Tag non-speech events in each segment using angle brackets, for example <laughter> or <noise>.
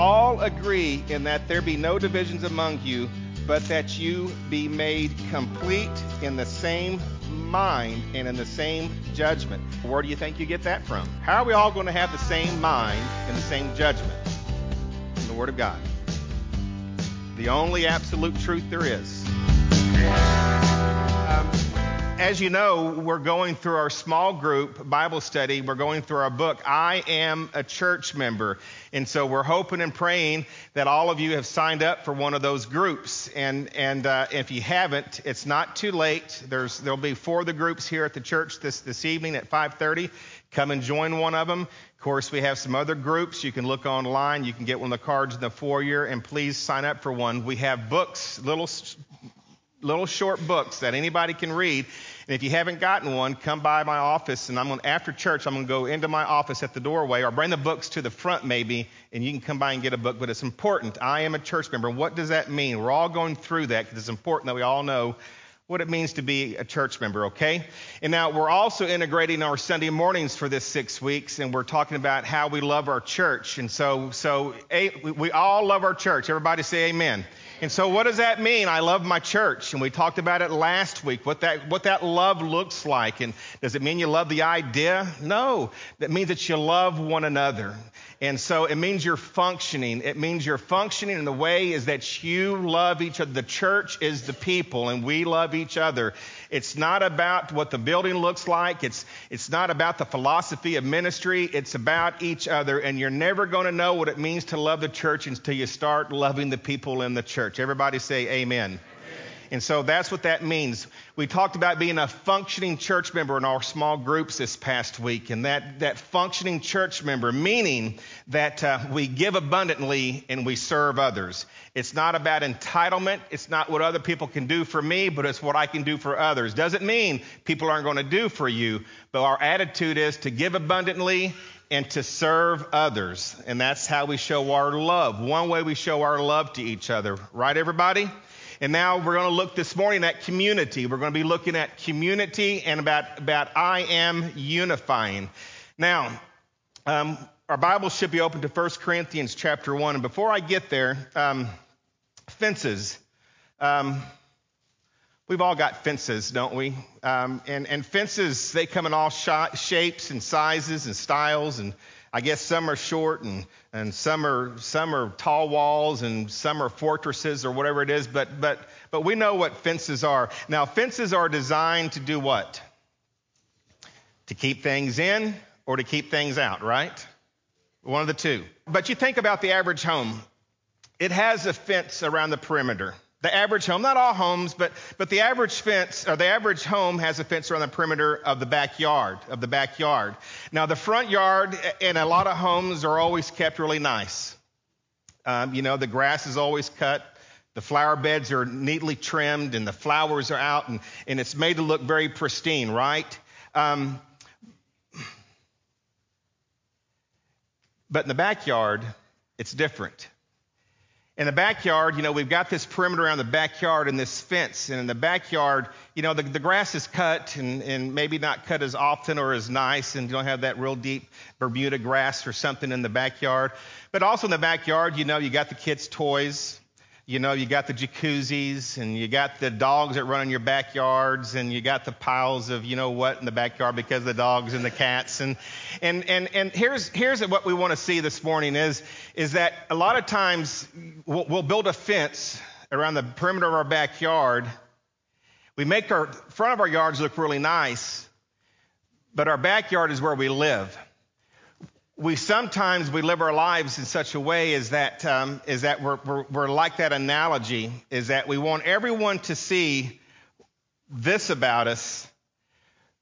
all agree in that there be no divisions among you, but that you be made complete in the same mind and in the same judgment. Where do you think you get that from? How are we all going to have the same mind and the same judgment? In the Word of God. The only absolute truth there is. As you know, we're going through our small group Bible study. We're going through our book, I Am a Church Member. And so we're hoping and praying that all of you have signed up for one of those groups. And, and uh, if you haven't, it's not too late. There's, there'll be four of the groups here at the church this, this evening at 5.30. Come and join one of them. Of course, we have some other groups. You can look online. You can get one of the cards in the foyer, and please sign up for one. We have books, little little short books that anybody can read. And if you haven't gotten one, come by my office, and I'm going after church. I'm going to go into my office at the doorway, or bring the books to the front maybe, and you can come by and get a book. But it's important. I am a church member. What does that mean? We're all going through that because it's important that we all know what it means to be a church member, okay? And now we're also integrating our Sunday mornings for this six weeks, and we're talking about how we love our church. And so, so we all love our church. Everybody say amen. And so what does that mean? I love my church. And we talked about it last week, what that, what that love looks like. And does it mean you love the idea? No. That means that you love one another. And so it means you're functioning. It means you're functioning in the way is that you love each other. The church is the people and we love each other. It's not about what the building looks like. It's, it's not about the philosophy of ministry. It's about each other. And you're never going to know what it means to love the church until you start loving the people in the church. Everybody say amen. And so that's what that means. We talked about being a functioning church member in our small groups this past week, and that, that functioning church member, meaning that uh, we give abundantly and we serve others. It's not about entitlement. It's not what other people can do for me, but it's what I can do for others. Doesn't mean people aren't going to do for you, but our attitude is to give abundantly and to serve others. And that's how we show our love. One way we show our love to each other. Right, everybody? And now we're going to look this morning at community. We're going to be looking at community and about, about I am unifying. Now, um, our Bible should be open to 1 Corinthians chapter 1. And before I get there, um, fences. Um, we've all got fences, don't we? Um, and, and fences, they come in all sh- shapes and sizes and styles. And I guess some are short and, and some are some are tall walls and some are fortresses or whatever it is, but but but we know what fences are. Now fences are designed to do what? To keep things in or to keep things out, right? One of the two. But you think about the average home. It has a fence around the perimeter. The average home, not all homes, but, but the average fence, or the average home has a fence around the perimeter of the backyard, of the backyard. Now, the front yard in a lot of homes are always kept really nice. Um, you know, the grass is always cut, the flower beds are neatly trimmed, and the flowers are out, and, and it's made to look very pristine, right? Um, but in the backyard, it's different in the backyard, you know, we've got this perimeter around the backyard and this fence. And in the backyard, you know, the, the grass is cut and, and maybe not cut as often or as nice, and you don't have that real deep Bermuda grass or something in the backyard. But also in the backyard, you know, you got the kids' toys, you know, you got the jacuzzis and you got the dogs that run in your backyards and you got the piles of, you know what, in the backyard because of the dogs and the cats. And, and, and, and here's, here's what we want to see this morning is, is that a lot of times we'll, we'll build a fence around the perimeter of our backyard. We make our front of our yards look really nice, but our backyard is where we live we sometimes we live our lives in such a way is that um, is that we're, we're, we're like that analogy is that we want everyone to see this about us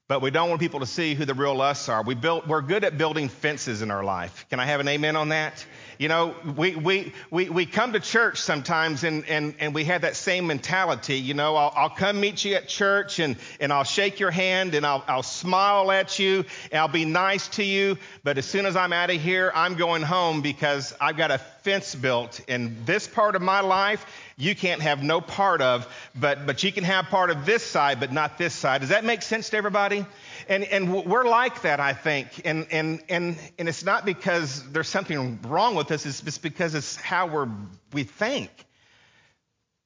but we don't want people to see who the real us are we built we're good at building fences in our life can i have an amen on that you know, we, we, we, we come to church sometimes and, and, and we have that same mentality. You know, I'll, I'll come meet you at church and, and I'll shake your hand and I'll, I'll smile at you and I'll be nice to you. But as soon as I'm out of here, I'm going home because I've got a fence built in this part of my life you can't have no part of, but, but you can have part of this side, but not this side. Does that make sense to everybody? And, and we're like that, I think. And, and, and, and it's not because there's something wrong with us, it's just because it's how we're, we think.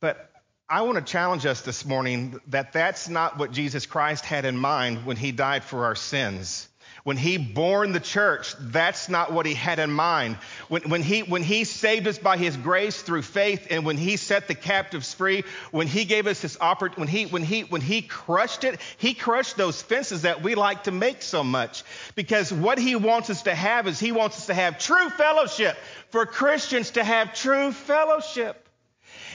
But I want to challenge us this morning that that's not what Jesus Christ had in mind when he died for our sins. When he born the church, that's not what he had in mind. When, when, he, when he saved us by his grace through faith and when he set the captives free, when he gave us this opportunity, when he, when, he, when he crushed it, he crushed those fences that we like to make so much. Because what he wants us to have is he wants us to have true fellowship. For Christians to have true fellowship.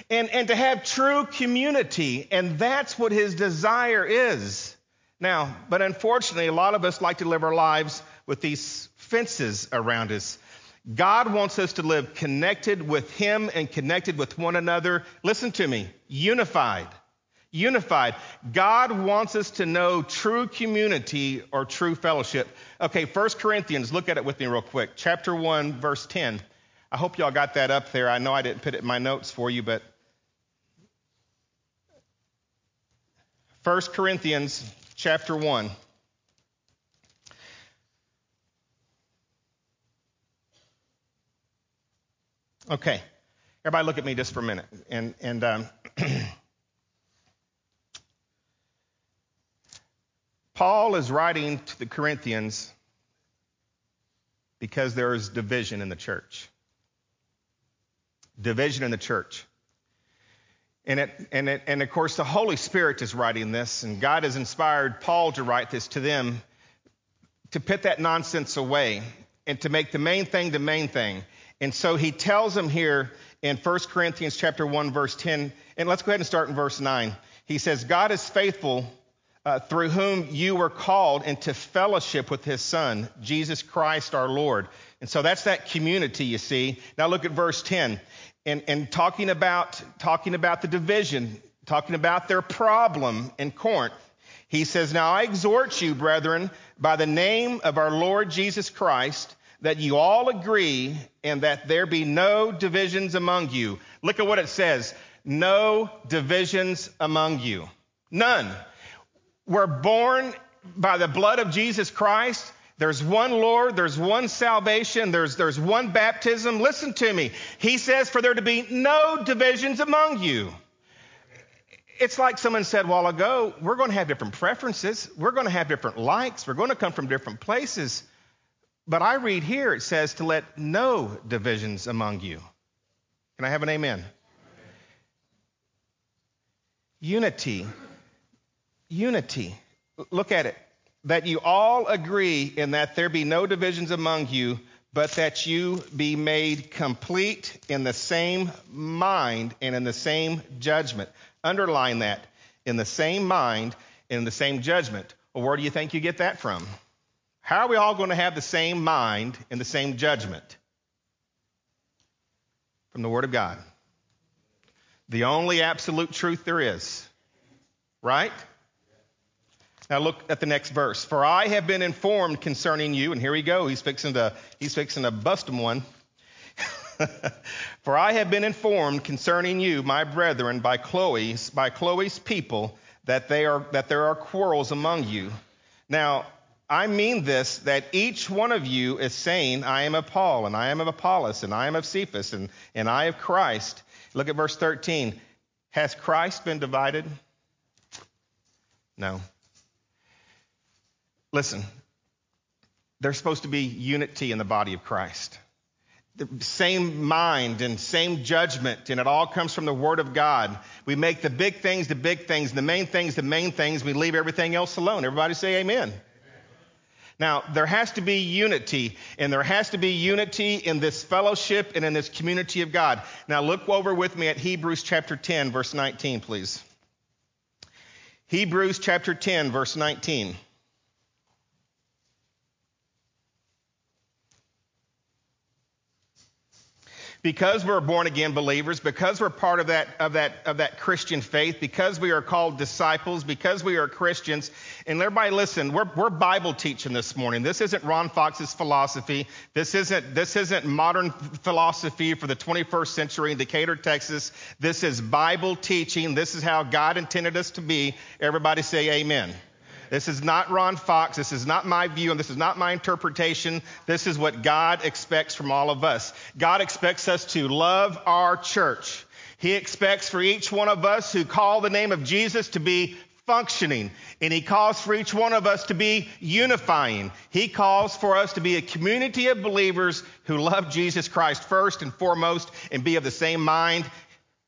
And, and to have true community. And that's what his desire is. Now, but unfortunately, a lot of us like to live our lives with these fences around us. God wants us to live connected with Him and connected with one another. Listen to me, unified. Unified. God wants us to know true community or true fellowship. Okay, 1 Corinthians, look at it with me real quick. Chapter 1, verse 10. I hope y'all got that up there. I know I didn't put it in my notes for you, but 1 Corinthians chapter 1. Okay, everybody look at me just for a minute. And, and um, <clears throat> Paul is writing to the Corinthians because there is division in the church. Division in the church. And, it, and, it, and of course, the Holy Spirit is writing this, and God has inspired Paul to write this to them to put that nonsense away and to make the main thing the main thing. And so he tells them here in 1 Corinthians chapter 1, verse 10, and let's go ahead and start in verse 9. He says, God is faithful uh, through whom you were called into fellowship with his Son, Jesus Christ our Lord. And so that's that community, you see. Now look at verse 10 and, and talking about talking about the division, talking about their problem in Corinth. He says, Now I exhort you, brethren, by the name of our Lord Jesus Christ, that you all agree and that there be no divisions among you. Look at what it says. No divisions among you. None. We're born by the blood of Jesus Christ. There's one Lord, there's one salvation, there's, there's one baptism. Listen to me. He says for there to be no divisions among you. It's like someone said a while ago, we're going to have different preferences, we're going to have different likes, we're going to come from different places. But I read here, it says to let no divisions among you. Can I have an amen? amen. Unity. Unity. Look at it that you all agree in that there be no divisions among you, but that you be made complete in the same mind and in the same judgment. Underline that in the same mind and in the same judgment. Well, where do you think you get that from? How are we all going to have the same mind and the same judgment? From the Word of God. The only absolute truth there is. Right? Now look at the next verse. For I have been informed concerning you, and here we go. He's fixing to he's fixing to bust him one. <laughs> For I have been informed concerning you, my brethren, by Chloe's by Chloe's people, that they are that there are quarrels among you. Now I mean this that each one of you is saying, I am of Paul, and I am of Apollos, and I am of Cephas, and, and I of Christ. Look at verse 13. Has Christ been divided? No. Listen, there's supposed to be unity in the body of Christ. The same mind and same judgment, and it all comes from the Word of God. We make the big things the big things, the main things the main things. We leave everything else alone. Everybody say amen. Now, there has to be unity, and there has to be unity in this fellowship and in this community of God. Now, look over with me at Hebrews chapter 10, verse 19, please. Hebrews chapter 10, verse 19. Because we're born again believers, because we're part of that, of, that, of that Christian faith, because we are called disciples, because we are Christians. And everybody listen, we're, we're Bible teaching this morning. This isn't Ron Fox's philosophy. This isn't, this isn't modern philosophy for the 21st century in Decatur, Texas. This is Bible teaching. This is how God intended us to be. Everybody say amen. This is not Ron Fox. This is not my view, and this is not my interpretation. This is what God expects from all of us. God expects us to love our church. He expects for each one of us who call the name of Jesus to be functioning. And He calls for each one of us to be unifying. He calls for us to be a community of believers who love Jesus Christ first and foremost and be of the same mind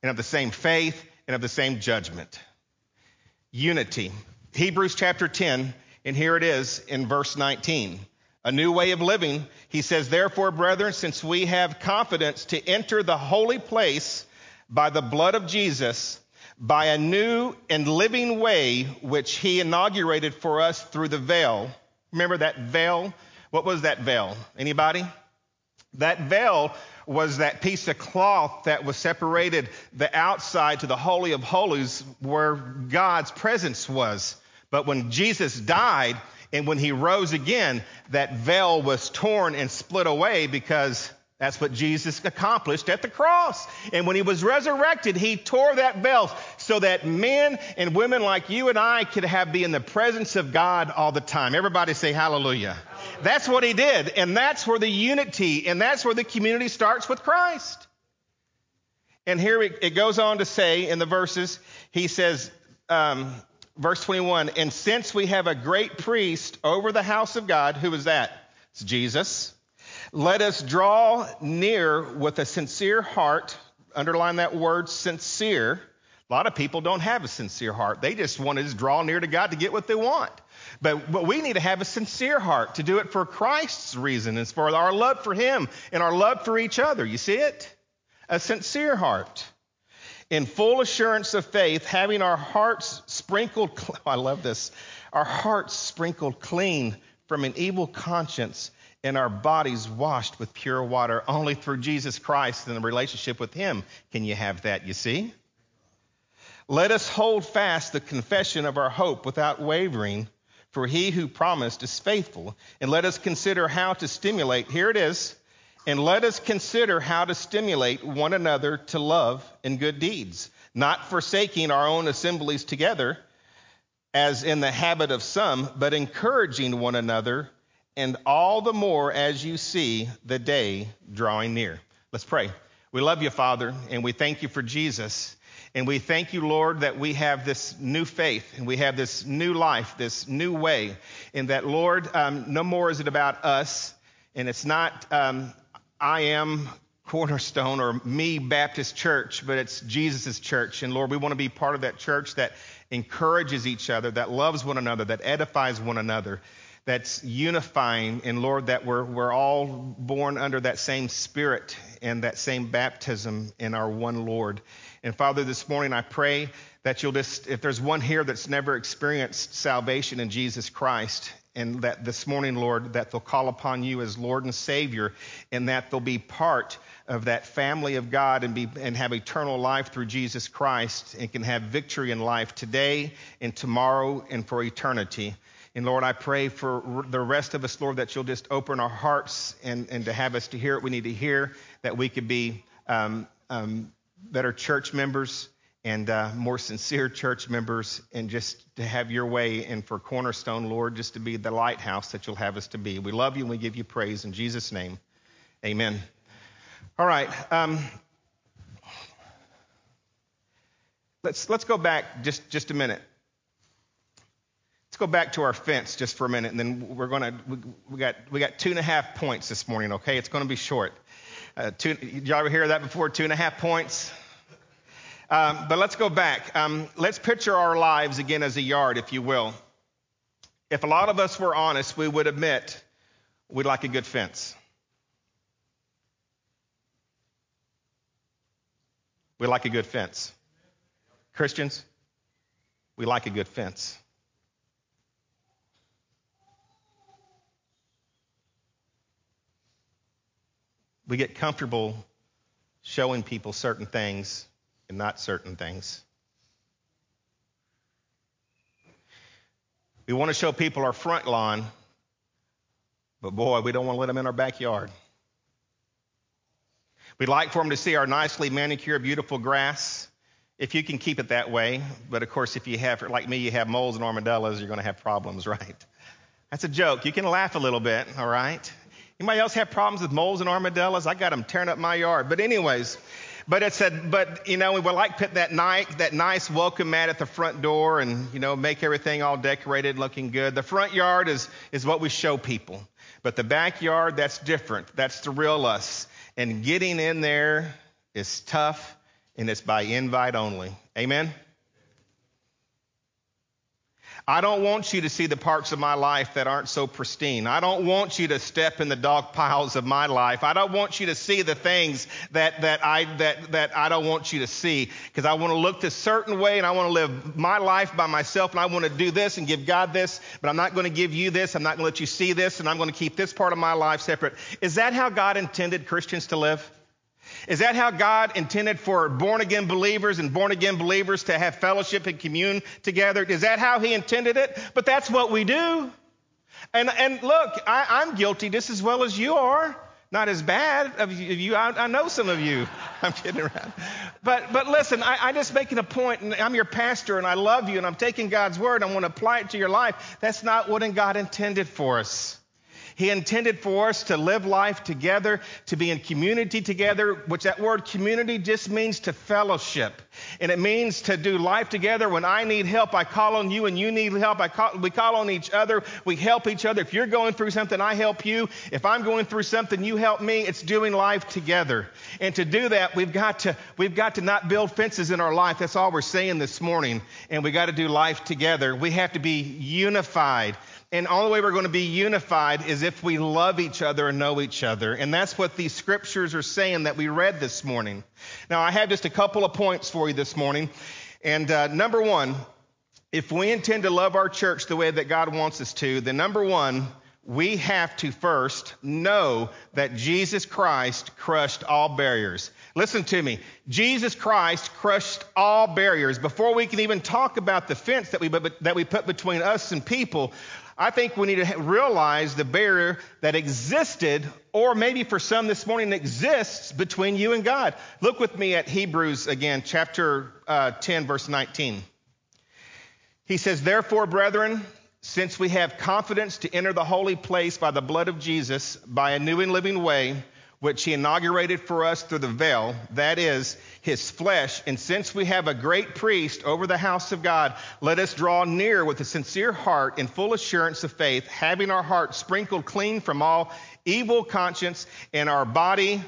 and of the same faith and of the same judgment. Unity. Hebrews chapter 10, and here it is in verse 19. A new way of living. He says, Therefore, brethren, since we have confidence to enter the holy place by the blood of Jesus, by a new and living way which he inaugurated for us through the veil. Remember that veil? What was that veil? Anybody? That veil was that piece of cloth that was separated the outside to the Holy of Holies where God's presence was. But when Jesus died and when he rose again, that veil was torn and split away because that's what Jesus accomplished at the cross. And when he was resurrected, he tore that veil so that men and women like you and I could have be in the presence of God all the time. Everybody say hallelujah. That's what he did. And that's where the unity and that's where the community starts with Christ. And here it goes on to say in the verses, he says, um, verse 21, and since we have a great priest over the house of God, who is that? It's Jesus let us draw near with a sincere heart. Underline that word sincere. A lot of people don't have a sincere heart. They just want to just draw near to God to get what they want. But, but we need to have a sincere heart to do it for Christ's reason. It's for our love for Him and our love for each other. You see it? A sincere heart. In full assurance of faith, having our hearts sprinkled, <laughs> I love this, our hearts sprinkled clean from an evil conscience and our bodies washed with pure water. Only through Jesus Christ and the relationship with Him can you have that, you see? Let us hold fast the confession of our hope without wavering, for He who promised is faithful. And let us consider how to stimulate, here it is, and let us consider how to stimulate one another to love and good deeds, not forsaking our own assemblies together, as in the habit of some, but encouraging one another and all the more as you see the day drawing near. Let's pray. We love you, Father, and we thank you for Jesus. And we thank you, Lord, that we have this new faith and we have this new life, this new way. And that, Lord, um, no more is it about us, and it's not um, I am Cornerstone or me Baptist Church, but it's Jesus' church. And Lord, we want to be part of that church that encourages each other, that loves one another, that edifies one another that's unifying. And Lord, that we're, we're all born under that same spirit and that same baptism in our one Lord. And Father, this morning I pray that you'll just, if there's one here that's never experienced salvation in Jesus Christ, and that this morning, Lord, that they'll call upon you as Lord and Savior, and that they'll be part of that family of God and, be, and have eternal life through Jesus Christ and can have victory in life today and tomorrow and for eternity. And Lord, I pray for the rest of us, Lord, that you'll just open our hearts and, and to have us to hear what we need to hear, that we could be um, um, better church members and uh, more sincere church members, and just to have your way, and for Cornerstone, Lord, just to be the lighthouse that you'll have us to be. We love you and we give you praise in Jesus' name. Amen. All right. Um, let's let's go back just just a minute Let's go back to our fence just for a minute, and then we're going to, we, we, got, we got two and a half points this morning, okay? It's going to be short. Uh, two, did y'all ever hear that before? Two and a half points? Um, but let's go back. Um, let's picture our lives again as a yard, if you will. If a lot of us were honest, we would admit we'd like a good fence. We like a good fence. Christians, we like a good fence. we get comfortable showing people certain things and not certain things. We want to show people our front lawn, but boy, we don't want to let them in our backyard. We'd like for them to see our nicely manicured, beautiful grass if you can keep it that way. But of course, if you have, like me, you have moles and armadillos, you're going to have problems, <laughs> right? That's a joke. You can laugh a little bit, all right? Anybody else have problems with moles and armadillos? I got them tearing up my yard. But anyways, but it said, but you know, we would like put that nice, that nice welcome mat at the front door and you know make everything all decorated, looking good. The front yard is is what we show people, but the backyard that's different. That's the real us. And getting in there is tough, and it's by invite only. Amen. I don't want you to see the parts of my life that aren't so pristine. I don't want you to step in the dog piles of my life. I don't want you to see the things that, that, I, that, that I don't want you to see because I want to look this certain way and I want to live my life by myself and I want to do this and give God this, but I'm not going to give you this. I'm not going to let you see this and I'm going to keep this part of my life separate. Is that how God intended Christians to live? Is that how God intended for born again believers and born again believers to have fellowship and commune together? Is that how He intended it? But that's what we do. And, and look, I, am guilty just as well as you are. Not as bad of you. I, I know some of you. <laughs> I'm kidding around. But, but listen, I, I'm just making a point, and I'm your pastor, and I love you, and I'm taking God's word. I want to apply it to your life. That's not what God intended for us. He intended for us to live life together, to be in community together, which that word community just means to fellowship. And it means to do life together. When I need help, I call on you, and you need help. I call, we call on each other. We help each other. If you're going through something, I help you. If I'm going through something, you help me. It's doing life together. And to do that, we've got to, we've got to not build fences in our life. That's all we're saying this morning. And we got to do life together. We have to be unified. And all the way we're going to be unified is if we love each other and know each other. And that's what these scriptures are saying that we read this morning. Now, I have just a couple of points for you this morning. And uh, number one, if we intend to love our church the way that God wants us to, then number one, we have to first know that Jesus Christ crushed all barriers. Listen to me. Jesus Christ crushed all barriers. Before we can even talk about the fence that we, that we put between us and people, I think we need to realize the barrier that existed, or maybe for some this morning exists between you and God. Look with me at Hebrews again, chapter uh, 10, verse 19. He says, Therefore, brethren, since we have confidence to enter the holy place by the blood of Jesus, by a new and living way, which he inaugurated for us through the veil, that is, his flesh. And since we have a great priest over the house of God, let us draw near with a sincere heart and full assurance of faith, having our hearts sprinkled clean from all evil conscience and our body,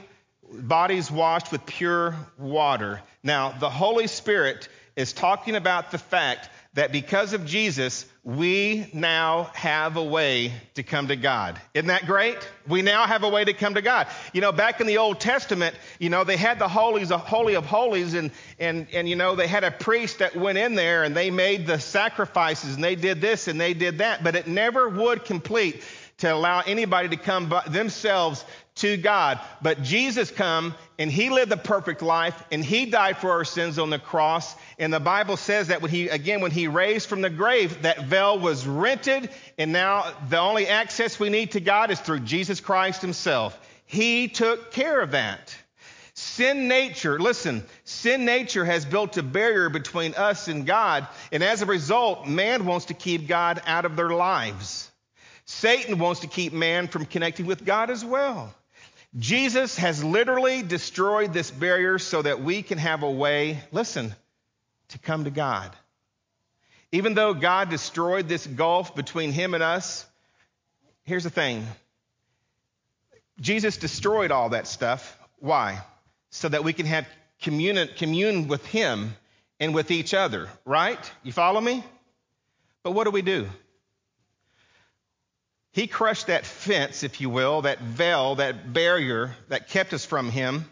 bodies washed with pure water. Now, the Holy Spirit is talking about the fact that because of Jesus, we now have a way to come to God. Isn't that great? We now have a way to come to God. You know, back in the Old Testament, you know, they had the holies, the holy of holies, and and and you know, they had a priest that went in there and they made the sacrifices and they did this and they did that, but it never would complete to allow anybody to come by themselves to God. But Jesus come and he lived the perfect life and he died for our sins on the cross. And the Bible says that when he, again, when he raised from the grave, that veil was rented. And now the only access we need to God is through Jesus Christ himself. He took care of that. Sin nature, listen, sin nature has built a barrier between us and God. And as a result, man wants to keep God out of their lives. Satan wants to keep man from connecting with God as well. Jesus has literally destroyed this barrier so that we can have a way, listen, to come to God. Even though God destroyed this gulf between him and us, here's the thing Jesus destroyed all that stuff. Why? So that we can have commune, commune with him and with each other, right? You follow me? But what do we do? He crushed that fence, if you will, that veil, that barrier that kept us from Him.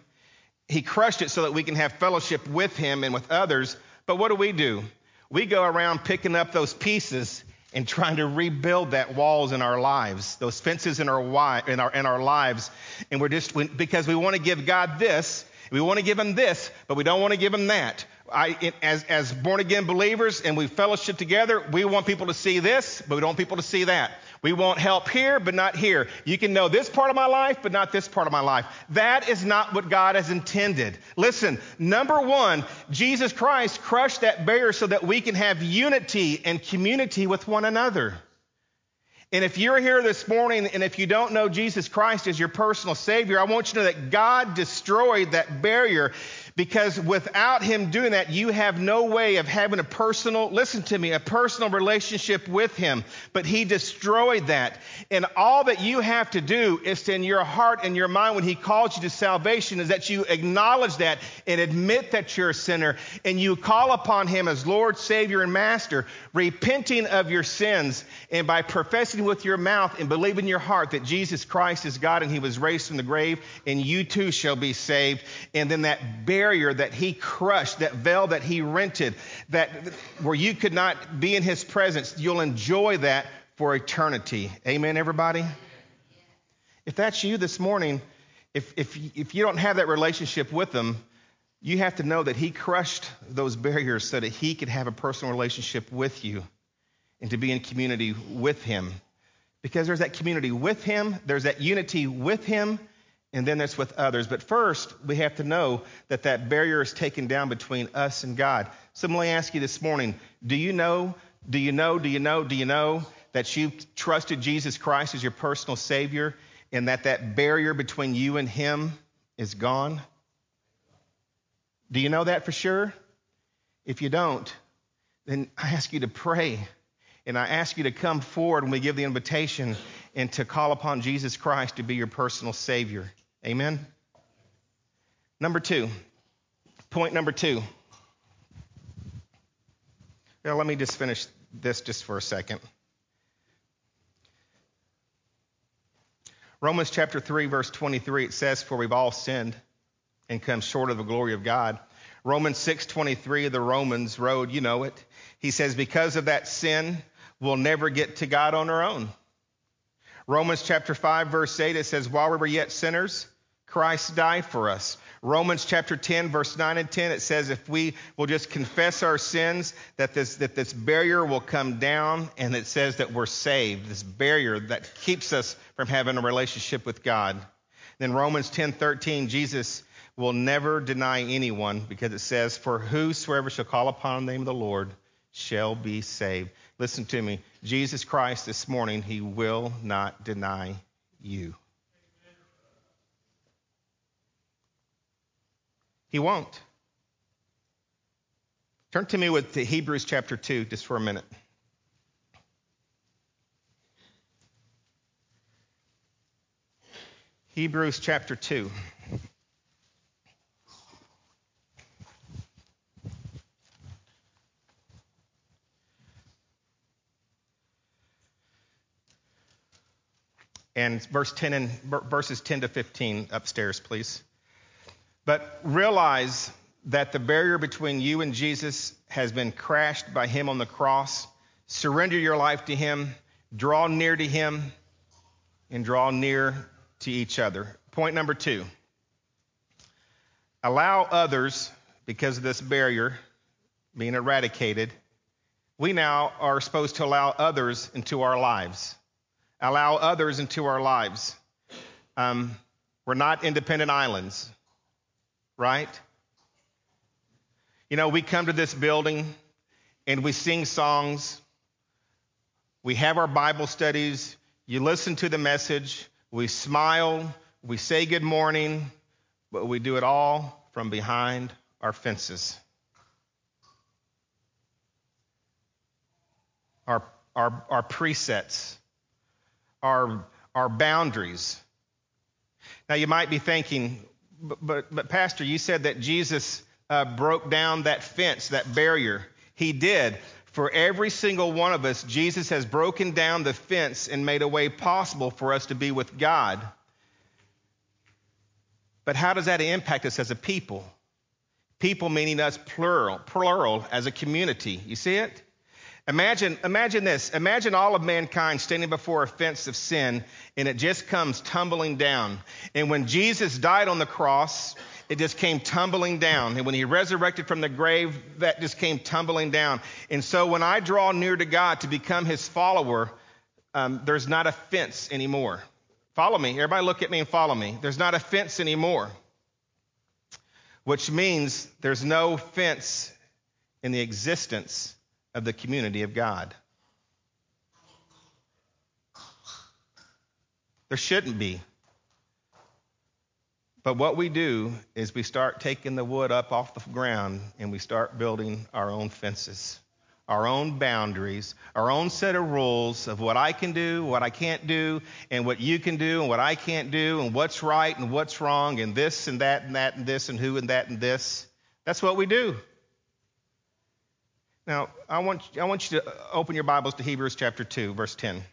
He crushed it so that we can have fellowship with Him and with others. But what do we do? We go around picking up those pieces and trying to rebuild that walls in our lives, those fences in our, in our, in our lives. And we're just, because we want to give God this We want to give Him this, but we don't want to give Him that. I, as, as born again believers and we fellowship together, we want people to see this, but we don't want people to see that. We want help here, but not here. You can know this part of my life, but not this part of my life. That is not what God has intended. Listen, number one, Jesus Christ crushed that barrier so that we can have unity and community with one another. And if you're here this morning and if you don't know Jesus Christ as your personal Savior, I want you to know that God destroyed that barrier because without him doing that, you have no way of having a personal, listen to me, a personal relationship with him. But he destroyed that. And all that you have to do is to, in your heart and your mind, when he calls you to salvation, is that you acknowledge that and admit that you're a sinner and you call upon him as Lord, Savior, and Master, repenting of your sins and by professing with your mouth and believing in your heart that Jesus Christ is God and he was raised from the grave and you too shall be saved. And then that bear barrier that he crushed, that veil that he rented, that where you could not be in his presence, you'll enjoy that for eternity. Amen, everybody? If that's you this morning, if, if, if you don't have that relationship with him, you have to know that he crushed those barriers so that he could have a personal relationship with you and to be in community with him. Because there's that community with him, there's that unity with him, and then there's with others. But first, we have to know that that barrier is taken down between us and God. So let me ask you this morning do you know, do you know, do you know, do you know that you trusted Jesus Christ as your personal Savior and that that barrier between you and Him is gone? Do you know that for sure? If you don't, then I ask you to pray and I ask you to come forward when we give the invitation and to call upon Jesus Christ to be your personal Savior. Amen? Number two, point number two. Now, let me just finish this just for a second. Romans chapter 3, verse 23, it says, For we've all sinned and come short of the glory of God. Romans 6:23, the Romans road, you know it. He says, Because of that sin, we'll never get to God on our own. Romans chapter 5, verse 8, it says, While we were yet sinners, Christ died for us. Romans chapter 10, verse 9 and 10, it says, If we will just confess our sins, that this, that this barrier will come down, and it says that we're saved, this barrier that keeps us from having a relationship with God. Then Romans 10, 13, Jesus will never deny anyone because it says, For whosoever shall call upon the name of the Lord shall be saved. Listen to me. Jesus Christ this morning, he will not deny you. He won't. Turn to me with the Hebrews chapter 2 just for a minute. Hebrews chapter 2. And verse 10 and verses 10 to 15 upstairs, please. But realize that the barrier between you and Jesus has been crashed by him on the cross. Surrender your life to him, draw near to him, and draw near to each other. Point number two allow others, because of this barrier being eradicated, we now are supposed to allow others into our lives allow others into our lives. Um, we're not independent islands, right? You know, we come to this building and we sing songs, we have our Bible studies, you listen to the message, we smile, we say good morning, but we do it all from behind our fences. Our, our, our presets our, our boundaries. Now, you might be thinking, but, but, but Pastor, you said that Jesus uh, broke down that fence, that barrier. He did. For every single one of us, Jesus has broken down the fence and made a way possible for us to be with God. But how does that impact us as a people? People meaning us plural, plural as a community. You see it? Imagine, imagine this. Imagine all of mankind standing before a fence of sin and it just comes tumbling down. And when Jesus died on the cross it just came tumbling down. And when he resurrected from the grave, that just came tumbling down. And so when I draw near to God to become his follower, um, there's not a fence anymore. Follow me. Everybody look at me and follow me. There's not a fence anymore, which means there's no fence in the existence of the community of God. There shouldn't be. But what we do is we start taking the wood up off the ground and we start building our own fences, our own boundaries, our own set of rules of what I can do, what I can't do, and what you can do, and what I can't do, and what's right and what's wrong, and this and that and that and this, and who and that and this. That's what we do. Now, I want, I want you to uh, open your Bibles to Hebrews chapter 2, verse 10.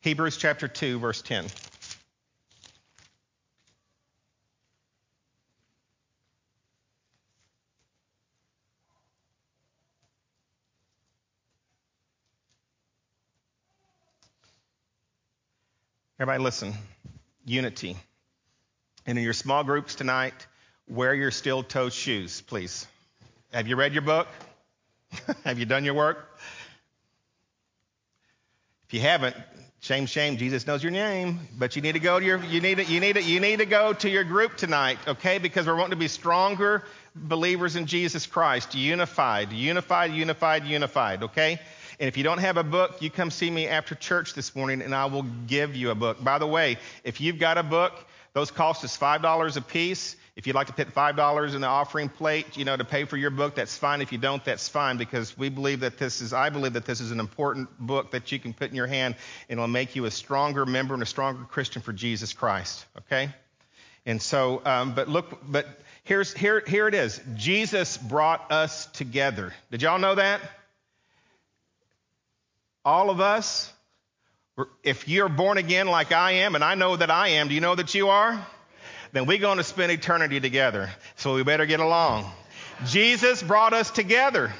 Hebrews chapter 2, verse 10. Everybody, listen. Unity. And in your small groups tonight, wear your steel toed shoes, please. Have you read your book? <laughs> Have you done your work? If you haven't, Shame, shame. Jesus knows your name, but you need to go to your you need to, you need to, you need to go to your group tonight, okay? Because we're wanting to be stronger believers in Jesus Christ, unified, unified, unified, unified, okay? And if you don't have a book, you come see me after church this morning and I will give you a book. By the way, if you've got a book, those cost us $5 a piece. If you'd like to put $5 in the offering plate, you know, to pay for your book, that's fine. If you don't, that's fine because we believe that this is, I believe that this is an important book that you can put in your hand and it'll make you a stronger member and a stronger Christian for Jesus Christ. Okay? And so, um, but look, but here's, here, here it is. Jesus brought us together. Did y'all know that? All of us, if you're born again like I am, and I know that I am, do you know that you are? then we're going to spend eternity together. So we better get along. Jesus brought us together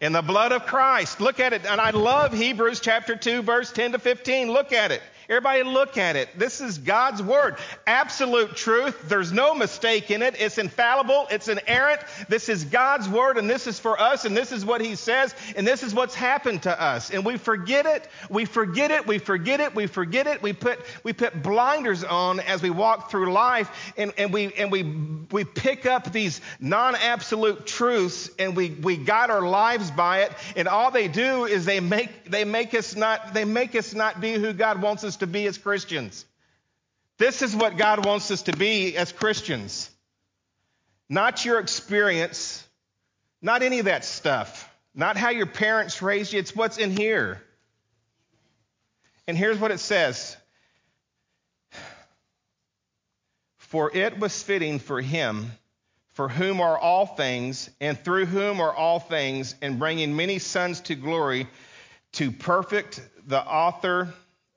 in the blood of Christ. Look at it. And I love Hebrews chapter 2, verse 10 to 15. Look at it. Everybody look at it. This is God's word. Absolute truth. There's no mistake in it. It's infallible. It's inerrant. This is God's word and this is for us and this is what he says and this is what's happened to us. And we forget it. We forget it. We forget it. We forget it. We put, we put blinders on as we walk through life and, and we, and we, we pick up these non-absolute truths and we, we guide our lives by it. And all they do is they make, they make us not, they make us not be who God wants us to be as Christians. This is what God wants us to be as Christians. Not your experience, not any of that stuff, not how your parents raised you, it's what's in here. And here's what it says For it was fitting for him, for whom are all things, and through whom are all things, and bringing many sons to glory, to perfect the author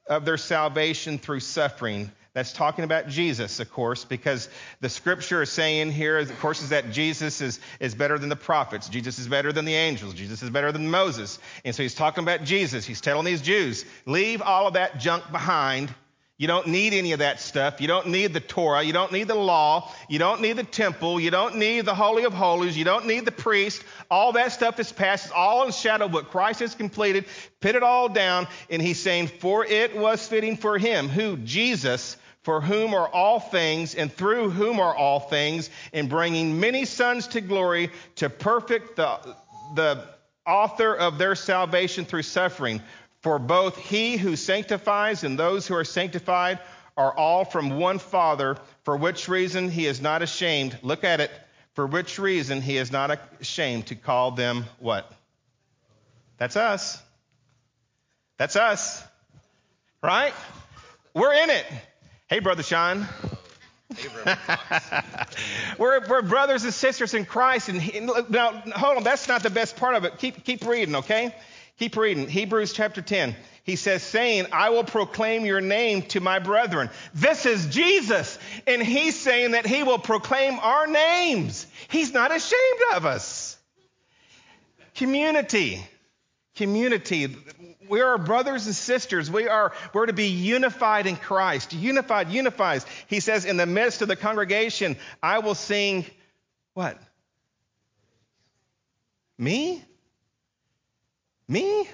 of their salvation through suffering. That's talking about Jesus, of course, because the scripture is saying here, of course, is that Jesus is, is better than the prophets. Jesus is better than the angels. Jesus is better than Moses. And so he's talking about Jesus. He's telling these Jews, leave all of that junk behind you don't need any of that stuff. You don't need the Torah. You don't need the law. You don't need the temple. You don't need the Holy of Holies. You don't need the priest. All that stuff is past. It's all in shadow of what Christ has completed. Put it all down. And he's saying, For it was fitting for him, who? Jesus, for whom are all things, and through whom are all things, in bringing many sons to glory, to perfect the, the author of their salvation through suffering. For both he who sanctifies and those who are sanctified are all from one Father, for which reason he is not ashamed. Look at it. For which reason he is not ashamed to call them what? That's us. That's us. Right? We're in it. Hey, Brother Sean. <laughs> we're, we're, brothers and sisters in Christ. And he, now, hold on, that's not the best part of it. Keep, keep reading, okay? Keep reading. Hebrews chapter 10. He says, saying, I will proclaim your name to my brethren. This is Jesus. And he's saying that he will proclaim our names. He's not ashamed of us. Community. community. We are brothers and sisters. We are we're to be unified in Christ. Unified, unifies. He says, in the midst of the congregation, I will sing what? Me? Me?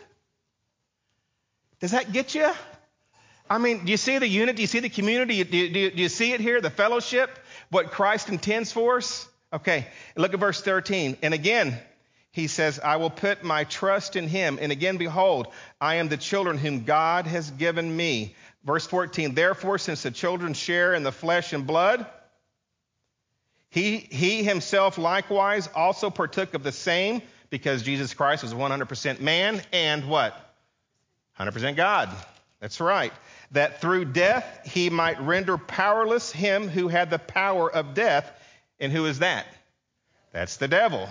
Does that get you? I mean, do you see the unit? Do you see the community? Do you, do you, do you see it here? The fellowship? What Christ intends for us? Okay, look at verse 13. And again, he says, I will put my trust in him. And again, behold, I am the children whom God has given me. Verse 14, therefore, since the children share in the flesh and blood, he, he himself likewise also partook of the same because Jesus Christ was 100% man and what? 100% God. That's right. That through death he might render powerless him who had the power of death. And who is that? That's the devil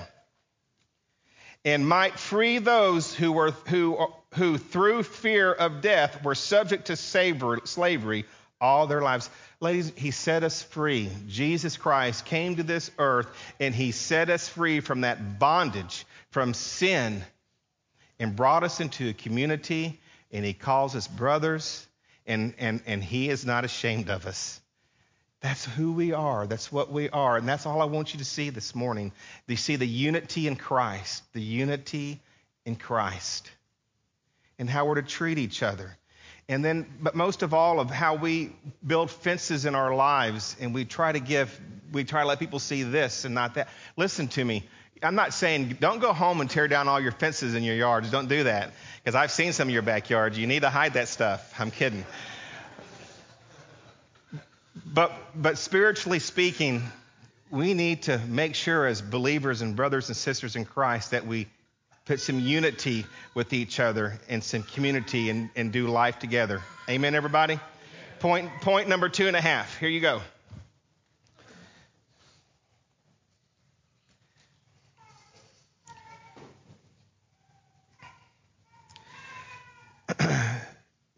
and might free those who were who who through fear of death were subject to slavery all their lives. Ladies, he set us free. Jesus Christ came to this earth and he set us free from that bondage, from sin, and brought us into a community, and he calls us brothers, and, and, and he is not ashamed of us. That's who we are. That's what we are. And that's all I want you to see this morning. You see the unity in Christ, the unity in Christ, and how we're to treat each other. And then, but most of all, of how we build fences in our lives and we try to give, we try to let people see this and not that. Listen to me. I'm not saying don't go home and tear down all your fences in your yards. Don't do that. Because I've seen some of your backyards. You need to hide that stuff. I'm kidding. But, but spiritually speaking, we need to make sure as believers and brothers and sisters in Christ that we put some unity with each other and some community and, and do life together. Amen, everybody? Point, point number two and a half. Here you go.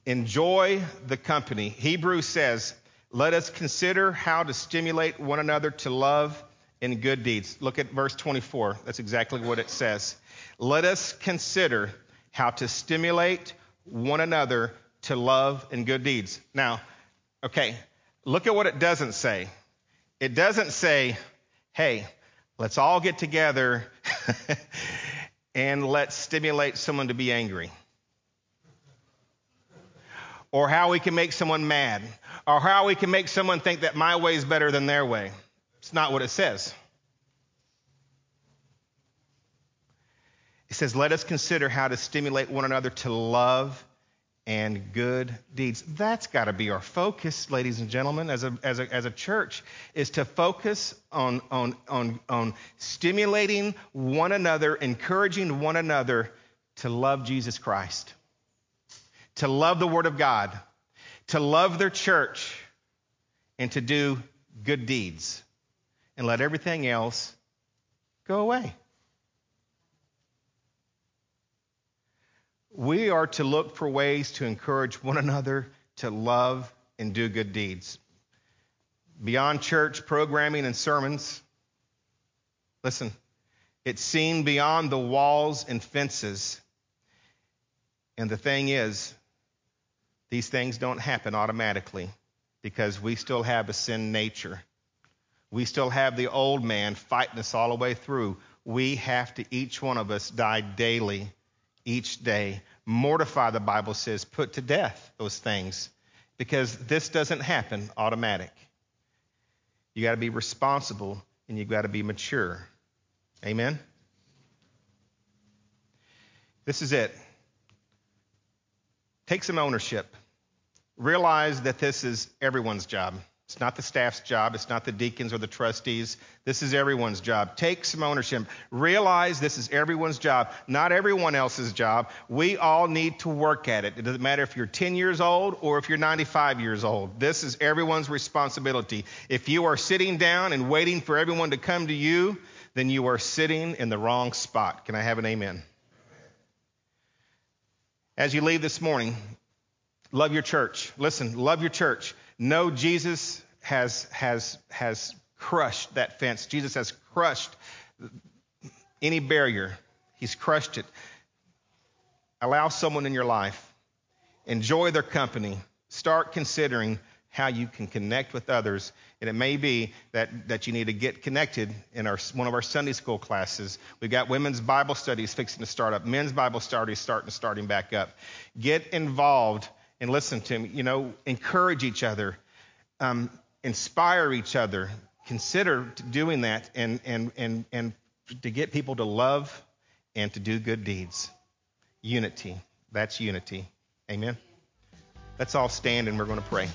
Enjoy the company. Hebrews says, let us consider how to stimulate one another to love and good deeds. Look at verse 24. That's exactly what it says. Let us consider how to stimulate one another to love and good deeds. Now, okay, look at what it doesn't say. It doesn't say, hey, let's all get together <laughs> and let's stimulate someone to be angry. Or how we can make someone mad or how we can make someone think that my way is better than their way. It's not what it says. It says, let us consider how to stimulate one another to love and good deeds. That's got to be our focus, ladies and gentlemen, as a, as a, as a church, is to focus on, on, on, on stimulating one another, encouraging one another to love Jesus Christ, to love the Word of God, to love their church and to do good deeds and let everything else go away. We are to look for ways to encourage one another to love and do good deeds. Beyond church programming and sermons, listen, it's seen beyond the walls and fences. And the thing is, these things don't happen automatically because we still have a sin nature. We still have the old man fighting us all the way through. We have to, each one of us, die daily, each day. Mortify, the Bible says, put to death those things because this doesn't happen automatic. You got to be responsible and you got to be mature. Amen? This is it. Take some ownership. Realize that this is everyone's job. It's not the staff's job. It's not the deacons or the trustees. This is everyone's job. Take some ownership. Realize this is everyone's job, not everyone else's job. We all need to work at it. It doesn't matter if you're 10 years old or if you're 95 years old. This is everyone's responsibility. If you are sitting down and waiting for everyone to come to you, then you are sitting in the wrong spot. Can I have an amen? As you leave this morning, Love your church. Listen, love your church. Know Jesus has, has, has crushed that fence. Jesus has crushed any barrier. He's crushed it. allow someone in your life, enjoy their company, start considering how you can connect with others. And it may be that, that you need to get connected in our, one of our Sunday school classes. We've got women's Bible studies fixing to start up, men's Bible studies starting starting back up. Get involved and listen to me. You know, encourage each other, um, inspire each other. Consider doing that and, and, and, and to get people to love and to do good deeds. Unity. That's unity. Amen. Let's all stand and we're going to pray.